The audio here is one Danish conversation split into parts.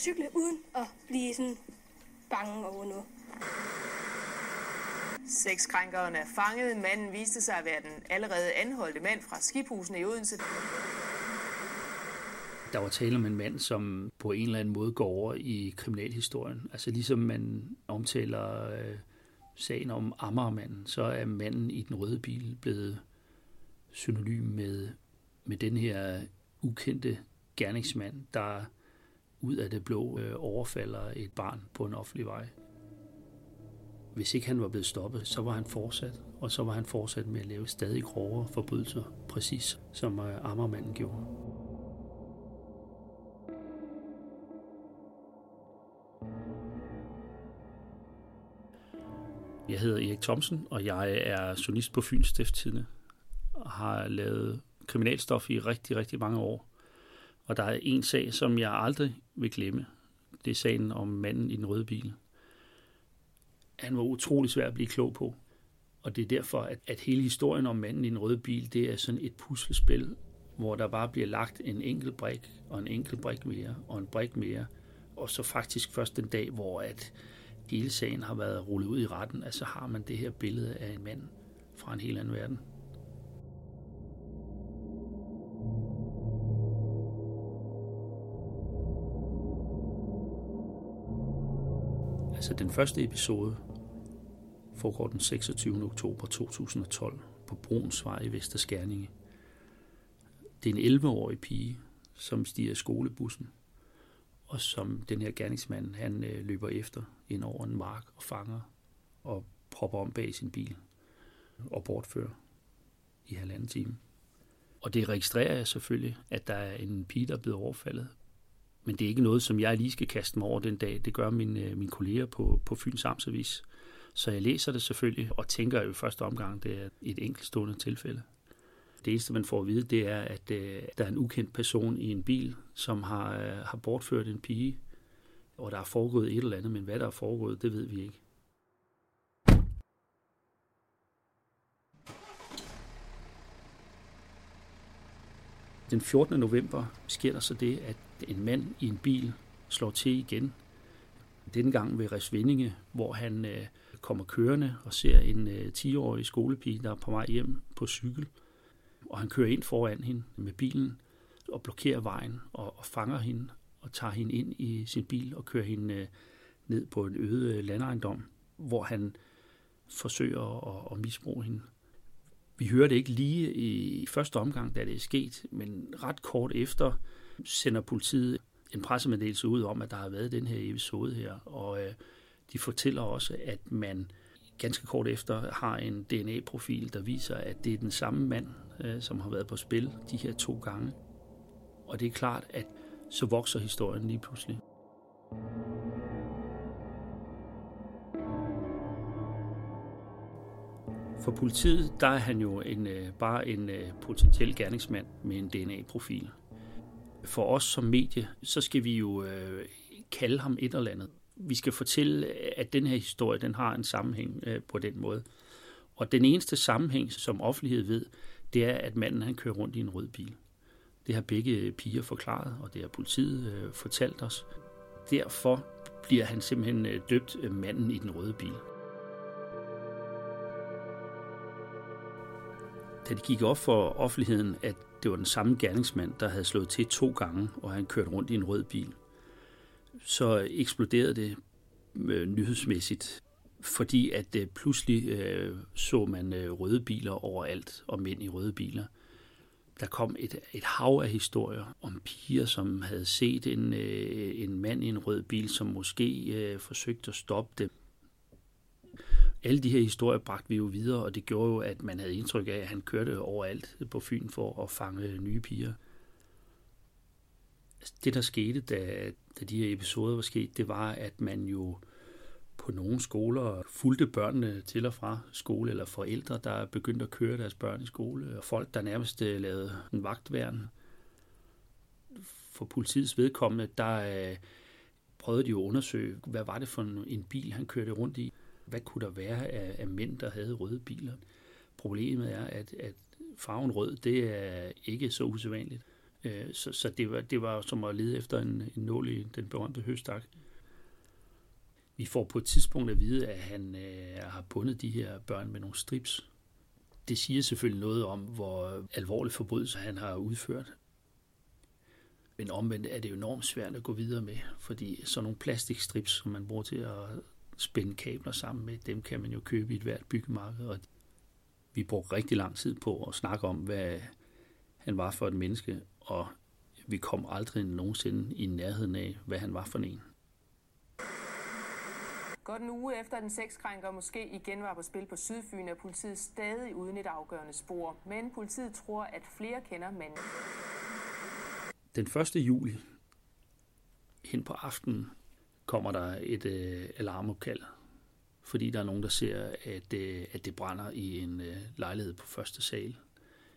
cykle uden at blive sådan bange over noget. Sekskrænkeren er fanget. Manden viste sig at være den allerede anholdte mand fra skiphusene i Odense. Der var tale om en mand, som på en eller anden måde går over i kriminalhistorien. Altså ligesom man omtaler øh, sagen om Amagermanden, så er manden i den røde bil blevet synonym med, med den her ukendte gerningsmand, der ud af det blå øh, overfalder et barn på en offentlig vej. Hvis ikke han var blevet stoppet, så var han fortsat, og så var han fortsat med at lave stadig grovere forbrydelser, præcis som øh, Ammermanden gjorde. Jeg hedder Erik Thomsen, og jeg er journalist på Fyns Stifttidene og har lavet kriminalstof i rigtig, rigtig mange år. Og der er en sag, som jeg aldrig vil glemme. Det er sagen om manden i den røde bil. Han var utrolig svær at blive klog på. Og det er derfor, at, at hele historien om manden i den røde bil, det er sådan et puslespil, hvor der bare bliver lagt en enkelt brik, og en enkelt brik mere, og en brik mere. Og så faktisk først den dag, hvor at hele sagen har været rullet ud i retten, at så har man det her billede af en mand fra en helt anden verden. Altså den første episode foregår den 26. oktober 2012 på Brunsvej i Vesterskærninge. Det er en 11-årig pige, som stiger skolebussen, og som den her gerningsmand han øh, løber efter ind over en mark og fanger og propper om bag sin bil og bortfører i halvanden time. Og det registrerer jeg selvfølgelig, at der er en pige, der er blevet overfaldet men det er ikke noget, som jeg lige skal kaste mig over den dag. Det gør mine, øh, mine kolleger på, på Fyns Amtsavis. Så jeg læser det selvfølgelig, og tænker jo i første omgang, det er et enkeltstående tilfælde. Det eneste, man får at vide, det er, at øh, der er en ukendt person i en bil, som har, øh, har bortført en pige, og der er foregået et eller andet, men hvad der er foregået, det ved vi ikke. Den 14. november sker der så det, at en mand i en bil slår til igen. Denne gang ved Resvindinge, hvor han øh, kommer kørende og ser en øh, 10-årig skolepige, der er på vej hjem på cykel. Og han kører ind foran hende med bilen og blokerer vejen og, og fanger hende og tager hende ind i sin bil og kører hende øh, ned på en øde øh, landejendom, hvor han forsøger at, at misbruge hende. Vi hører det ikke lige i første omgang, da det er sket, men ret kort efter sender politiet en pressemeddelelse ud om, at der har været den her episode her, og øh, de fortæller også, at man ganske kort efter har en DNA-profil, der viser, at det er den samme mand, øh, som har været på spil de her to gange. Og det er klart, at så vokser historien lige pludselig. For politiet, der er han jo en, øh, bare en øh, potentiel gerningsmand med en DNA-profil. For os som medie, så skal vi jo øh, kalde ham et eller andet. Vi skal fortælle, at den her historie, den har en sammenhæng øh, på den måde. Og den eneste sammenhæng, som offentlighed ved, det er, at manden han kører rundt i en rød bil. Det har begge piger forklaret, og det har politiet øh, fortalt os. Derfor bliver han simpelthen øh, døbt manden i den røde bil. Da det gik op for offentligheden, at det var den samme gerningsmand, der havde slået til to gange, og han kørte rundt i en rød bil, så eksploderede det øh, nyhedsmæssigt, fordi at øh, pludselig øh, så man øh, røde biler overalt, og mænd i røde biler. Der kom et, et hav af historier om piger, som havde set en, øh, en mand i en rød bil, som måske øh, forsøgte at stoppe dem alle de her historier bragte vi jo videre, og det gjorde jo, at man havde indtryk af, at han kørte overalt på Fyn for at fange nye piger. Altså, det, der skete, da, da de her episoder var sket, det var, at man jo på nogle skoler fulgte børnene til og fra skole, eller forældre, der begyndte at køre deres børn i skole, og folk, der nærmest øh, lavede en vagtværn. For politiets vedkommende, der øh, prøvede de jo at undersøge, hvad var det for en bil, han kørte rundt i hvad kunne der være af, af mænd, der havde røde biler? Problemet er, at, at farven rød, det er ikke så usædvanligt. Øh, så så det, var, det var som at lede efter en, en nål i den berømte høstak. Vi får på et tidspunkt at vide, at han øh, har bundet de her børn med nogle strips. Det siger selvfølgelig noget om, hvor alvorlig forbrydelse han har udført. Men omvendt er det jo enormt svært at gå videre med, fordi sådan nogle plastikstrips, som man bruger til at spænde kabler sammen med, dem kan man jo købe i et hvert byggemarked. Og vi brugte rigtig lang tid på at snakke om, hvad han var for et menneske, og vi kom aldrig nogensinde i nærheden af, hvad han var for en. Godt en uge efter den sekskrænker måske igen var på spil på Sydfyn, er politiet stadig uden et afgørende spor. Men politiet tror, at flere kender manden. Den 1. juli, hen på aftenen, kommer der et øh, alarmopkald, fordi der er nogen, der ser, at, øh, at det brænder i en øh, lejlighed på første sal.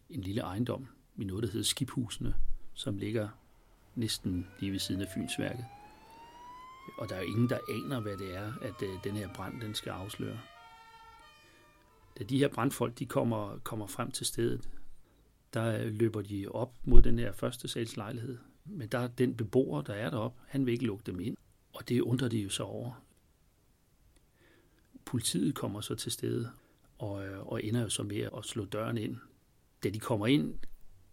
En lille ejendom i noget, der hedder Skibhusene, som ligger næsten lige ved siden af Fynsværket. Og der er jo ingen, der aner, hvad det er, at øh, den her brand den skal afsløre. Da de her brandfolk de kommer, kommer frem til stedet, der øh, løber de op mod den her første sals lejlighed. Men der er den beboer, der er deroppe, han vil ikke lukke dem ind. Og det undrer de jo så over. Politiet kommer så til stede og, øh, og ender jo så med at slå døren ind. Da de kommer ind,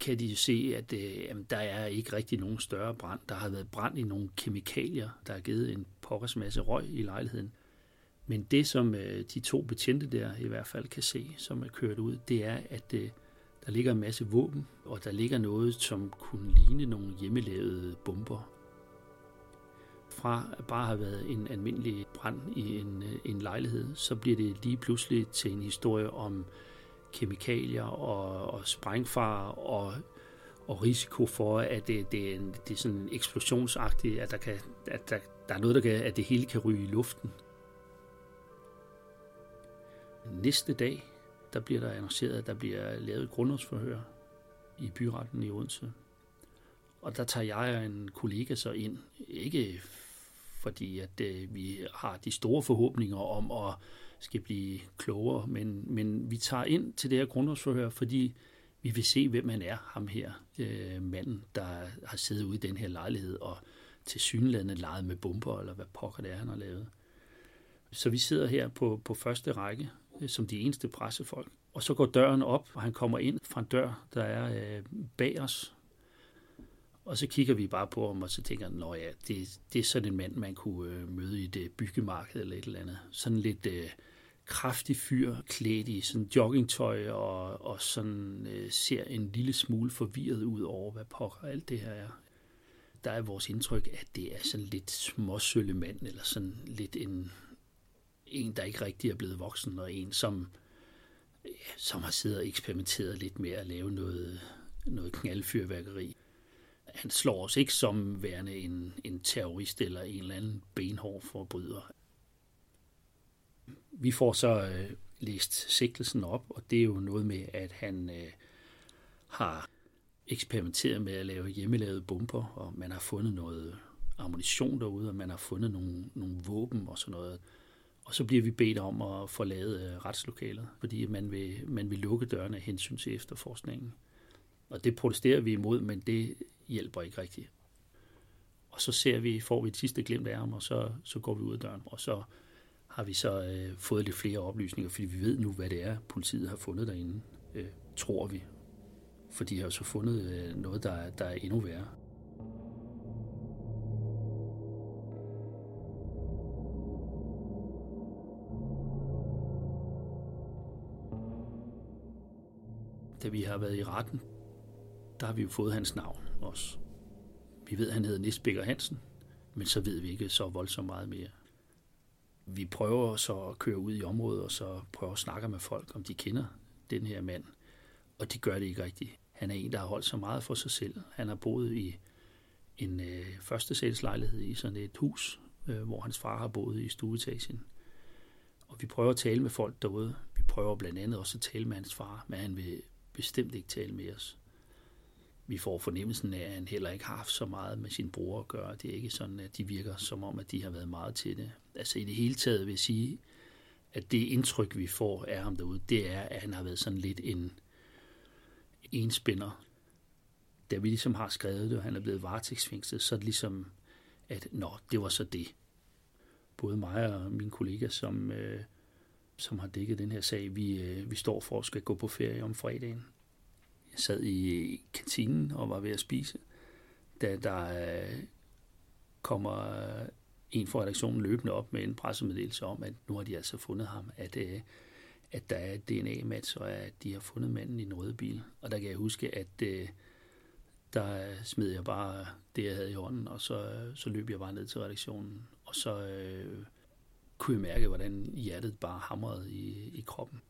kan de se, at øh, jamen, der er ikke rigtig nogen større brand. Der har været brand i nogle kemikalier, der har givet en pokkers masse røg i lejligheden. Men det, som øh, de to betjente der i hvert fald kan se, som er kørt ud, det er, at øh, der ligger en masse våben, og der ligger noget, som kunne ligne nogle hjemmelavede bomber. Fra bare har været en almindelig brand i en, øh, en lejlighed, så bliver det lige pludselig til en historie om kemikalier og, og sprængfar og, og risiko for, at det, det, er, en, det er sådan eksplosionsagtigt, at, der, kan, at der, der er noget, der kan, at det hele kan ryge i luften. Næste dag, der bliver der annonceret, at der bliver lavet et grundlovsforhør i byretten i Odense. Og der tager jeg og en kollega så ind, ikke fordi at øh, vi har de store forhåbninger om at skal blive klogere, men, men vi tager ind til det her grundlovsforhør, fordi vi vil se, hvem han er, ham her, øh, manden, der har siddet ude i den her lejlighed og til synlædende leget med bomber, eller hvad pokker det er, han har lavet. Så vi sidder her på, på første række, øh, som de eneste pressefolk. Og så går døren op, og han kommer ind fra en dør, der er øh, bag os. Og så kigger vi bare på ham, og så tænker han, ja, det, det er sådan en mand, man kunne øh, møde i det øh, byggemarked eller et eller andet. Sådan lidt øh, kraftig fyr, klædt i sådan joggingtøj, og, og sådan øh, ser en lille smule forvirret ud over, hvad pokker alt det her er. Der er vores indtryk, at det er sådan lidt småsølle mand, eller sådan lidt en, en, der ikke rigtig er blevet voksen, og en, som, ja, som har siddet og eksperimenteret lidt med at lave noget, noget knaldfyrværkeri. Han slår os ikke som værende en, en terrorist eller en eller anden benhård forbryder vi får så øh, læst sigtelsen op, og det er jo noget med, at han øh, har eksperimenteret med at lave hjemmelavede bomber, og man har fundet noget ammunition derude, og man har fundet nogle, nogle våben og sådan noget. Og så bliver vi bedt om at forlade øh, retslokalet, fordi man vil, man vil lukke dørene af hensyn til efterforskningen. Og det protesterer vi imod, men det hjælper ikke rigtigt. Og så ser vi, får vi et sidste glimt af ham, og så, så går vi ud af døren, og så har vi så øh, fået lidt flere oplysninger, fordi vi ved nu, hvad det er, politiet har fundet derinde, øh, tror vi. For de har jo så fundet øh, noget, der, der er endnu værre. Da vi har været i retten, der har vi jo fået hans navn også. Vi ved, at han hedder Nisbækker Hansen, men så ved vi ikke så voldsomt meget mere vi prøver så at køre ud i området, og så prøver at snakke med folk, om de kender den her mand. Og de gør det ikke rigtigt. Han er en, der har holdt så meget for sig selv. Han har boet i en øh, første sælslejlighed i sådan et hus, øh, hvor hans far har boet i stueetagen. Og vi prøver at tale med folk derude. Vi prøver blandt andet også at tale med hans far, men han vil bestemt ikke tale med os vi får fornemmelsen af, at han heller ikke har haft så meget med sin bror at gøre. Det er ikke sådan, at de virker som om, at de har været meget til det. Altså i det hele taget vil jeg sige, at det indtryk, vi får af ham derude, det er, at han har været sådan lidt en enspænder. da vi ligesom har skrevet det, og han er blevet varetægtsfængslet, så er det ligesom, at nå, det var så det. Både mig og min kollega, som, øh, som har dækket den her sag, vi, øh, vi står for at skal gå på ferie om fredagen. Jeg sad i kantinen og var ved at spise, da der øh, kommer en fra redaktionen løbende op med en pressemeddelelse om, at nu har de altså fundet ham, at, øh, at der er et DNA-match, og at de har fundet manden i en rød bil. Og der kan jeg huske, at øh, der smed jeg bare det, jeg havde i hånden, og så, så løb jeg bare ned til redaktionen, og så øh, kunne jeg mærke, hvordan hjertet bare hamrede i, i kroppen.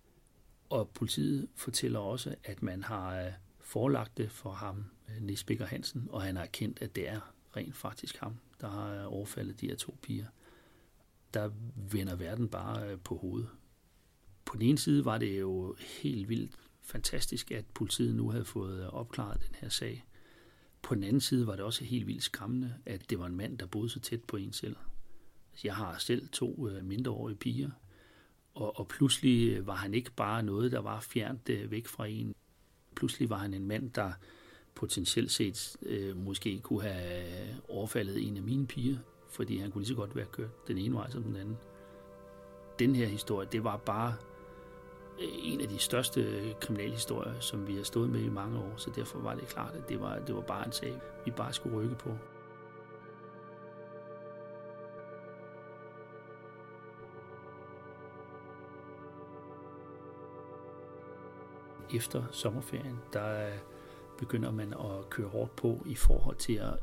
Og politiet fortæller også, at man har øh, forelagt det for ham, øh, Nis Bikker Hansen, og han har erkendt, at det er rent faktisk ham, der har øh, overfaldet de her to piger. Der vender verden bare på hovedet. På den ene side var det jo helt vildt fantastisk, at politiet nu havde fået opklaret den her sag. På den anden side var det også helt vildt skræmmende, at det var en mand, der boede så tæt på en selv. Altså, jeg har selv to mindreårige piger, og, og pludselig var han ikke bare noget, der var fjernt øh, væk fra en. Pludselig var han en mand, der potentielt set øh, måske kunne have overfaldet en af mine piger, fordi han kunne lige så godt være kørt den ene vej som den anden. Den her historie, det var bare øh, en af de største kriminalhistorier, som vi har stået med i mange år, så derfor var det klart, at det var, det var bare en sag, vi bare skulle rykke på. Efter sommerferien, der øh, begynder man at køre hårdt på i forhold til at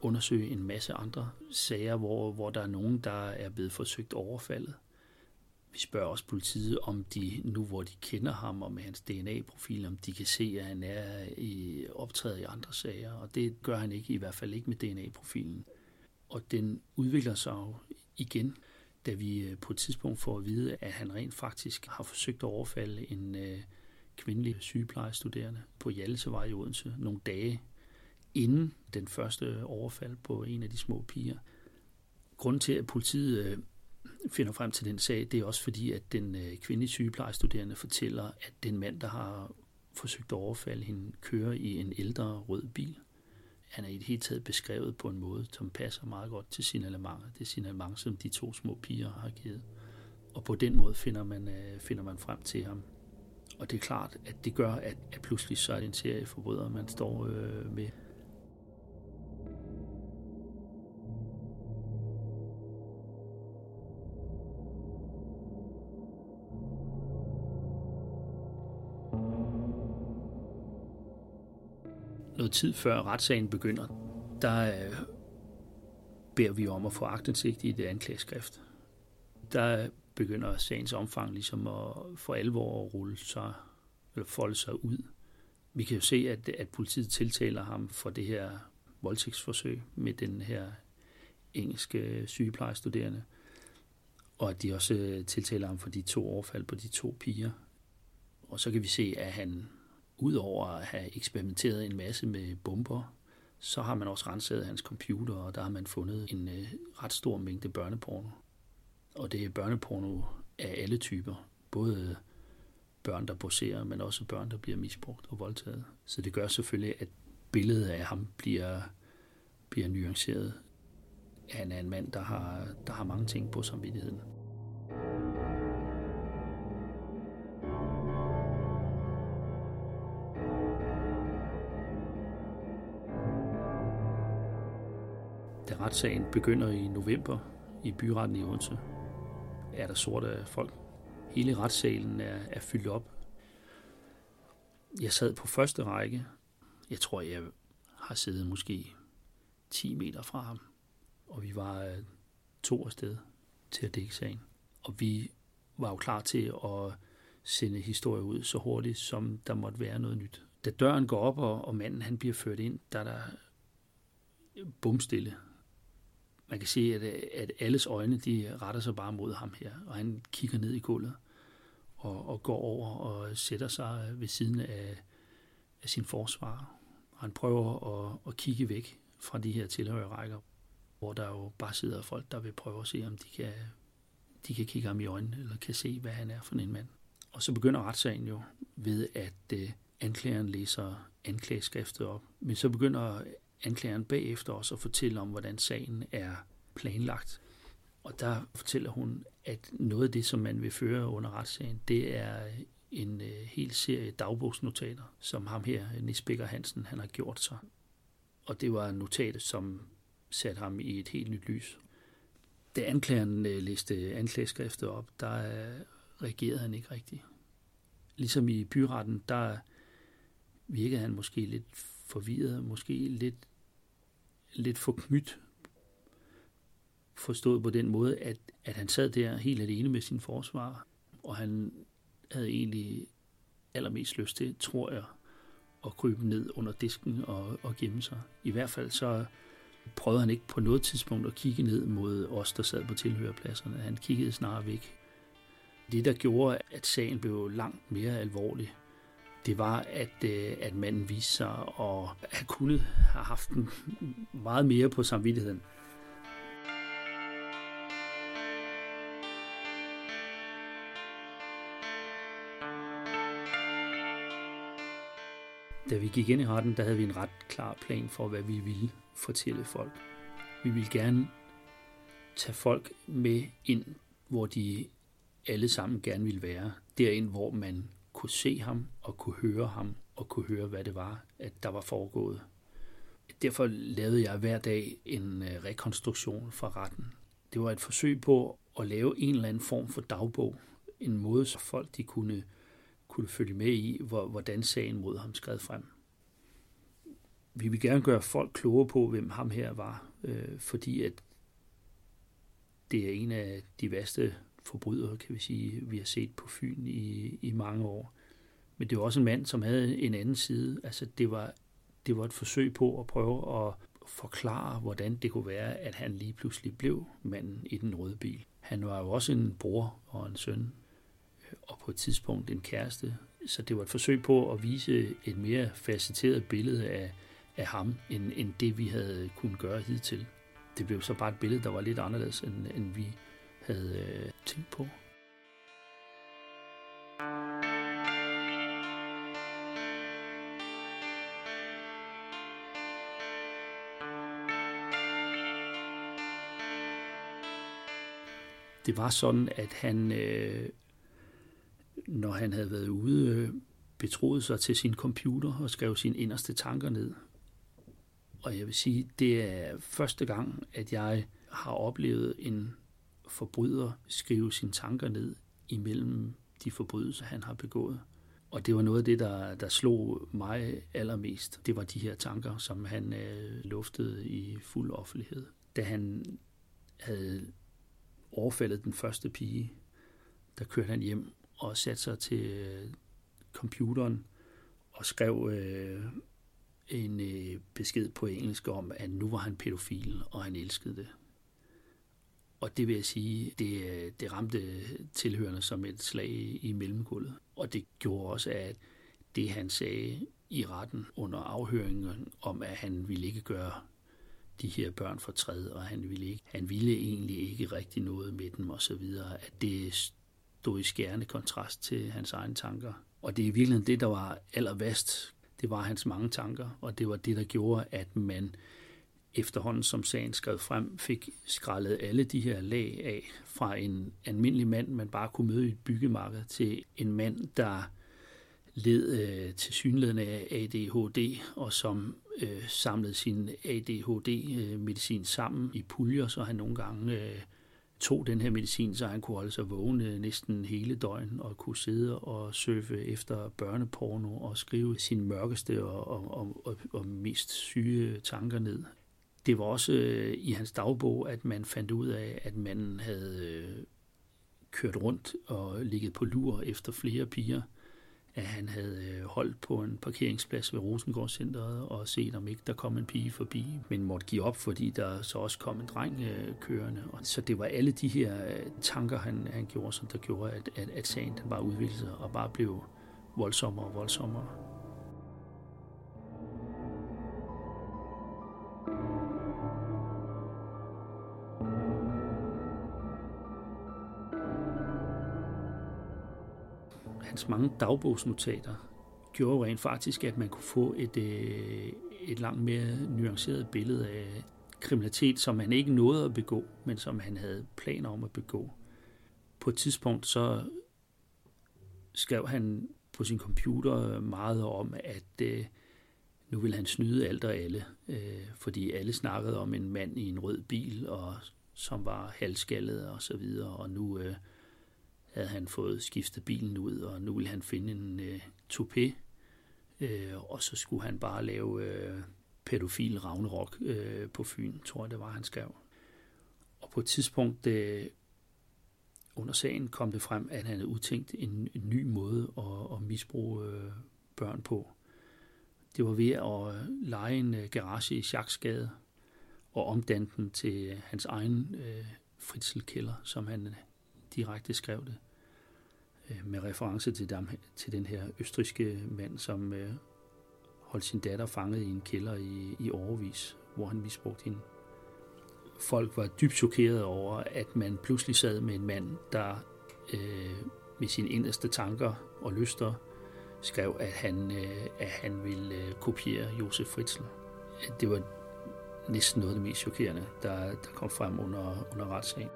undersøge en masse andre sager, hvor, hvor der er nogen, der er blevet forsøgt overfaldet. Vi spørger også politiet, om de, nu hvor de kender ham og med hans DNA-profil, om de kan se, at han er øh, i optrædet i andre sager, og det gør han ikke, i hvert fald ikke med DNA-profilen. Og den udvikler sig jo igen, da vi øh, på et tidspunkt får at vide, at han rent faktisk har forsøgt at overfalde en øh, kvindelige sygeplejestuderende på Hjalsevej i Odense nogle dage inden den første overfald på en af de små piger. Grunden til, at politiet øh, finder frem til den sag, det er også fordi, at den øh, kvindelige sygeplejestuderende fortæller, at den mand, der har forsøgt at overfalde hende, kører i en ældre rød bil. Han er i det hele taget beskrevet på en måde, som passer meget godt til signalementer. Det er signalement, som de to små piger har givet. Og på den måde finder man, øh, finder man frem til ham. Og det er klart, at det gør, at, at pludselig så er det en serie forbrydere, man står øh, med. noget tid før retssagen begynder, der øh, beder vi om at få agtindsigt i det anklageskrift. Der begynder sagens omfang ligesom at for alvor at rulle sig, eller folde sig ud. Vi kan jo se, at, at politiet tiltaler ham for det her voldtægtsforsøg med den her engelske sygeplejestuderende, og at de også øh, tiltaler ham for de to overfald på de to piger. Og så kan vi se, at han udover at have eksperimenteret en masse med bomber, så har man også renset hans computer, og der har man fundet en øh, ret stor mængde børneporno. Og det er børneporno af alle typer. Både børn, der poserer, men også børn, der bliver misbrugt og voldtaget. Så det gør selvfølgelig, at billedet af ham bliver, bliver nuanceret. Han er en mand, der har, der har mange ting på samvittigheden. Da retssagen begynder i november i byretten i Odense, er der sorte folk. Hele retssalen er, er fyldt op. Jeg sad på første række. Jeg tror, jeg har siddet måske 10 meter fra ham. Og vi var øh, to afsted til at dække sagen. Og vi var jo klar til at sende historie ud så hurtigt, som der måtte være noget nyt. Da døren går op, og, og manden han bliver ført ind, der er der bumstille man kan se, at, at alles øjne de retter sig bare mod ham her, og han kigger ned i gulvet og, og går over og sætter sig ved siden af, af sin forsvar. Og han prøver at, at kigge væk fra de her tilhørerrækker, hvor der jo bare sidder folk, der vil prøve at se, om de kan, de kan kigge ham i øjnene, eller kan se, hvad han er for en mand. Og så begynder retssagen jo ved, at øh, anklageren læser anklageskriftet op. Men så begynder anklageren bagefter også og fortælle om, hvordan sagen er planlagt. Og der fortæller hun, at noget af det, som man vil føre under retssagen, det er en øh, hel serie dagbogsnotater, som ham her, Nis Becker Hansen, han har gjort sig. Og det var notater, som satte ham i et helt nyt lys. Da anklageren øh, læste anklageskriftet op, der øh, reagerede han ikke rigtigt. Ligesom i byretten, der virkede han måske lidt forvirret, måske lidt, lidt forknyt, forstået på den måde, at, at han sad der helt alene med sin forsvar, og han havde egentlig allermest lyst til, tror jeg, at krybe ned under disken og, og gemme sig. I hvert fald så prøvede han ikke på noget tidspunkt at kigge ned mod os, der sad på tilhørpladserne. Han kiggede snarere væk. Det, der gjorde, at sagen blev langt mere alvorlig, det var, at, øh, at manden viste sig at have kunnet have haft meget mere på samvittigheden. Da vi gik ind i retten, der havde vi en ret klar plan for, hvad vi ville fortælle folk. Vi ville gerne tage folk med ind, hvor de alle sammen gerne ville være. Derind, hvor man kunne se ham og kunne høre ham og kunne høre, hvad det var, at der var foregået. Derfor lavede jeg hver dag en øh, rekonstruktion fra retten. Det var et forsøg på at lave en eller anden form for dagbog. En måde, så folk de kunne kunne følge med i, hvordan sagen mod ham skred frem. Vi vil gerne gøre folk klogere på, hvem ham her var, øh, fordi at det er en af de værste forbrydere, kan vi sige, vi har set på Fyn i, i mange år. Men det var også en mand, som havde en anden side. Altså, det var, det var et forsøg på at prøve at forklare, hvordan det kunne være, at han lige pludselig blev manden i den røde bil. Han var jo også en bror og en søn og på et tidspunkt en kæreste. Så det var et forsøg på at vise et mere facetteret billede af, af ham, end, end det vi havde kunnet gøre hidtil. Det blev så bare et billede, der var lidt anderledes, end, end vi havde øh, tænkt på. Det var sådan, at han øh, når han havde været ude, øh, betroede sig til sin computer og skrev sine inderste tanker ned. Og jeg vil sige, det er første gang, at jeg har oplevet en forbryder skrive sine tanker ned imellem de forbrydelser, han har begået. Og det var noget af det, der, der slog mig allermest. Det var de her tanker, som han øh, luftede i fuld offentlighed. Da han havde overfaldet den første pige, der kørte han hjem og satte sig til øh, computeren og skrev øh, en øh, besked på engelsk om, at nu var han pædofil, og han elskede det. Og det vil jeg sige, det, det ramte tilhørende som et slag i mellemgulvet. Og det gjorde også, at det han sagde i retten under afhøringen om, at han ville ikke gøre de her børn for træd, og han ville, ikke, han ville egentlig ikke rigtig noget med dem osv., at det stod i skærende kontrast til hans egne tanker. Og det er virkelig det, der var allerværst. Det var hans mange tanker, og det var det, der gjorde, at man efterhånden som sagen skred frem, fik skrællet alle de her lag af fra en almindelig mand, man bare kunne møde i et byggemarked, til en mand, der led øh, til synligheden af ADHD, og som øh, samlede sin ADHD-medicin øh, sammen i puljer, så han nogle gange øh, tog den her medicin, så han kunne holde sig vågen øh, næsten hele døgn og kunne sidde og surfe efter børneporno og skrive sine mørkeste og, og, og, og mest syge tanker ned. Det var også øh, i hans dagbog, at man fandt ud af, at manden havde øh, kørt rundt og ligget på lur efter flere piger – at han havde øh, holdt på en parkeringsplads ved Rosengårdscenteret og set, om ikke der kom en pige forbi, men måtte give op, fordi der så også kom en dreng øh, kørende. Og så det var alle de her øh, tanker, han, han gjorde, som der gjorde, at, at, at sagen den bare udviklede sig og bare blev voldsommere og voldsommere. Hans mange dagbogsnotater gjorde rent faktisk, at man kunne få et, øh, et langt mere nuanceret billede af kriminalitet, som han ikke nåede at begå, men som han havde planer om at begå. På et tidspunkt så skrev han på sin computer meget om, at øh, nu vil han snyde alt og alle, øh, fordi alle snakkede om en mand i en rød bil, og som var halvskaldet og så videre, og nu øh, havde han fået skiftet bilen ud, og nu ville han finde en øh, toupé, øh, og så skulle han bare lave øh, pædofil Ragnarok øh, på Fyn, tror jeg det var, han skrev. Og på et tidspunkt øh, under sagen kom det frem, at han havde udtænkt en, en ny måde at, at misbruge øh, børn på. Det var ved at øh, lege en øh, garage i Schaksgade og omdanne den til øh, hans egen øh, fritselkælder, som han direkte skrev det, øh, med reference til, dem, til den her østriske mand, som øh, holdt sin datter fanget i en kælder i, i overvis, hvor han misbrugte hende. Folk var dybt chokeret over, at man pludselig sad med en mand, der øh, med sine inderste tanker og lyster skrev, at han, øh, at han ville øh, kopiere Josef Fritzl. Det var næsten noget af det mest chokerende, der, der kom frem under, under retssagen.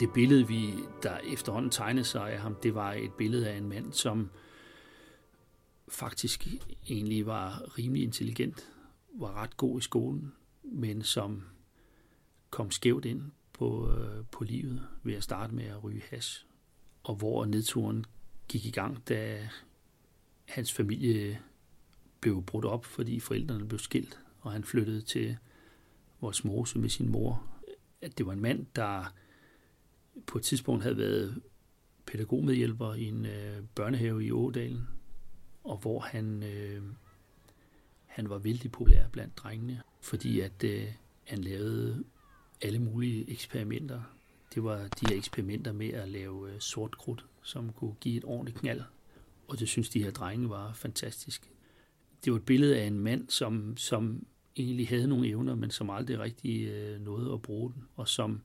Det billede, vi, der efterhånden tegnede sig af ham, det var et billede af en mand, som faktisk egentlig var rimelig intelligent, var ret god i skolen, men som kom skævt ind på, øh, på livet ved at starte med at ryge hash. Og hvor nedturen gik i gang, da hans familie blev brudt op, fordi forældrene blev skilt, og han flyttede til Voldsmose med sin mor. At det var en mand, der på et tidspunkt havde været pædagogmedhjælper i en øh, børnehave i Ådalen, og hvor han, øh, han var vældig populær blandt drengene, fordi at øh, han lavede alle mulige eksperimenter. Det var de her eksperimenter med at lave øh, sort krudt, som kunne give et ordentligt knald, og det synes de her drenge var fantastisk. Det var et billede af en mand, som, som egentlig havde nogle evner, men som aldrig rigtig øh, nåede at bruge den, og som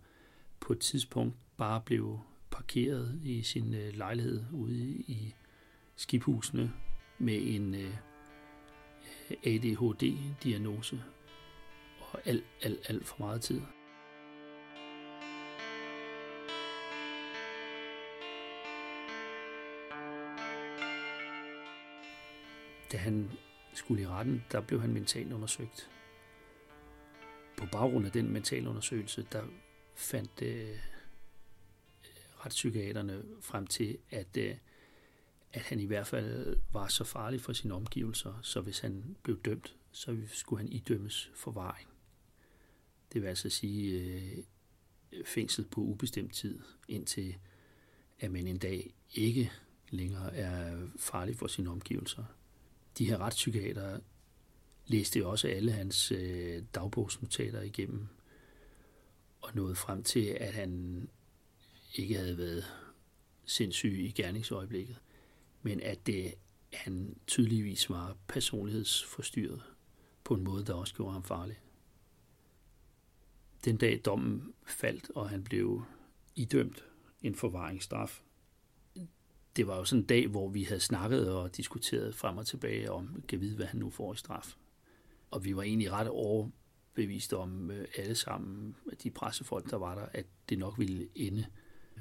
på et tidspunkt bare blev parkeret i sin øh, lejlighed ude i skibhusene med en øh, ADHD-diagnose og alt, alt, alt for meget tid. Da han skulle i retten, der blev han mentalt undersøgt. På baggrund af den mentale undersøgelse, der fandt øh, retspsykiaterne frem til, at, øh, at han i hvert fald var så farlig for sine omgivelser, så hvis han blev dømt, så skulle han idømmes forvaring. Det vil altså sige øh, fængsel på ubestemt tid, indtil at man en dag ikke længere er farlig for sine omgivelser. De her retspsykiater læste også alle hans øh, dagbogsnotater igennem og nåede frem til, at han ikke havde været sindssyg i gerningsøjeblikket, men at det, han tydeligvis var personlighedsforstyrret på en måde, der også gjorde ham farlig. Den dag dommen faldt, og han blev idømt en forvaringsstraf, det var jo sådan en dag, hvor vi havde snakket og diskuteret frem og tilbage om, kan vide, hvad han nu får i straf. Og vi var egentlig ret overbeviste om øh, alle sammen, de pressefolk, der var der, at det nok ville ende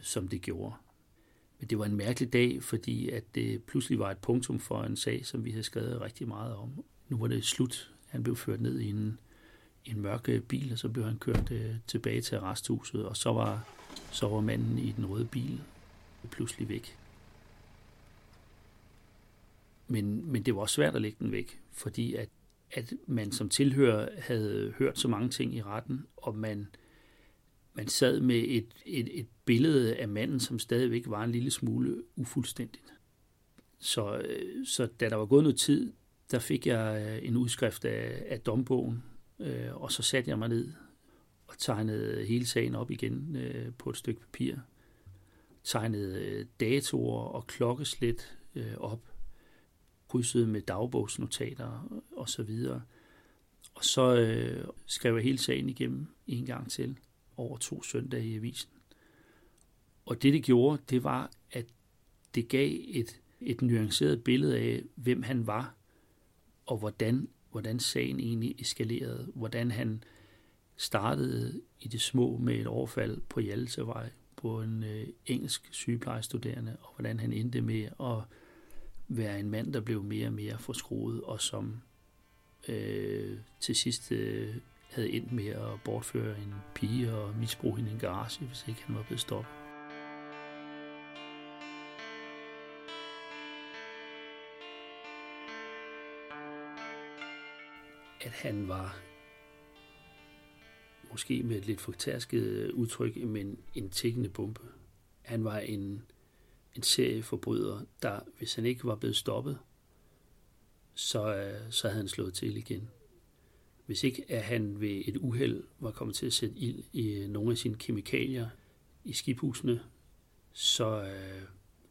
som det gjorde. Men det var en mærkelig dag, fordi at det pludselig var et punktum for en sag, som vi havde skrevet rigtig meget om. Nu var det slut. Han blev ført ned i en, en mørk øh, bil, og så blev han kørt øh, tilbage til arresthuset, og så var, så var manden i den røde bil pludselig væk. Men, men det var også svært at lægge den væk, fordi at, at man som tilhører havde hørt så mange ting i retten, og man man sad med et, et, et billede af manden, som stadigvæk var en lille smule ufuldstændigt. Så, øh, så da der var gået noget tid, der fik jeg øh, en udskrift af, af dombogen, øh, og så satte jeg mig ned og tegnede hele sagen op igen øh, på et stykke papir. Tegnede øh, datoer og klokkeslæt øh, op, krydsede med dagbogsnotater og så videre. Og så øh, skrev jeg hele sagen igennem en gang til, over to søndage i avisen. Og det, det gjorde, det var, at det gav et, et nuanceret billede af, hvem han var, og hvordan, hvordan sagen egentlig eskalerede. Hvordan han startede i det små med et overfald på Hjaltevej på en øh, engelsk sygeplejestuderende, og hvordan han endte med at være en mand, der blev mere og mere forskruet, og som øh, til sidst øh, havde endt med at bortføre en pige og misbruge hende i en garage, hvis ikke han var blevet stoppet. At han var måske med et lidt fortærsket udtryk, men en tækkende bombe. Han var en, en serieforbryder, der, hvis han ikke var blevet stoppet, så, øh, så havde han slået til igen. Hvis ikke at han ved et uheld var kommet til at sætte ild i øh, nogle af sine kemikalier i skibhusene, så øh,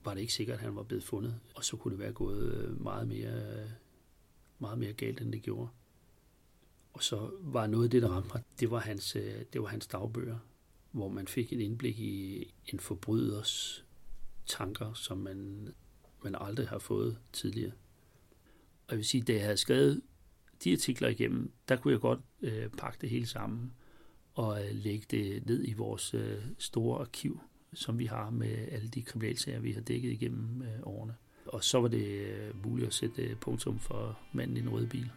var det ikke sikkert, at han var blevet fundet. Og så kunne det være gået øh, meget mere, øh, meget mere galt, end det gjorde. Og så var noget af det, der ramte mig, det var hans, det var hans dagbøger, hvor man fik et indblik i en forbryders tanker, som man, man aldrig har fået tidligere. Og jeg vil sige, da jeg havde skrevet de artikler igennem, der kunne jeg godt øh, pakke det hele sammen og øh, lægge det ned i vores øh, store arkiv, som vi har med alle de kriminalsager, vi har dækket igennem øh, årene. Og så var det øh, muligt at sætte øh, punktum for manden i den røde bil.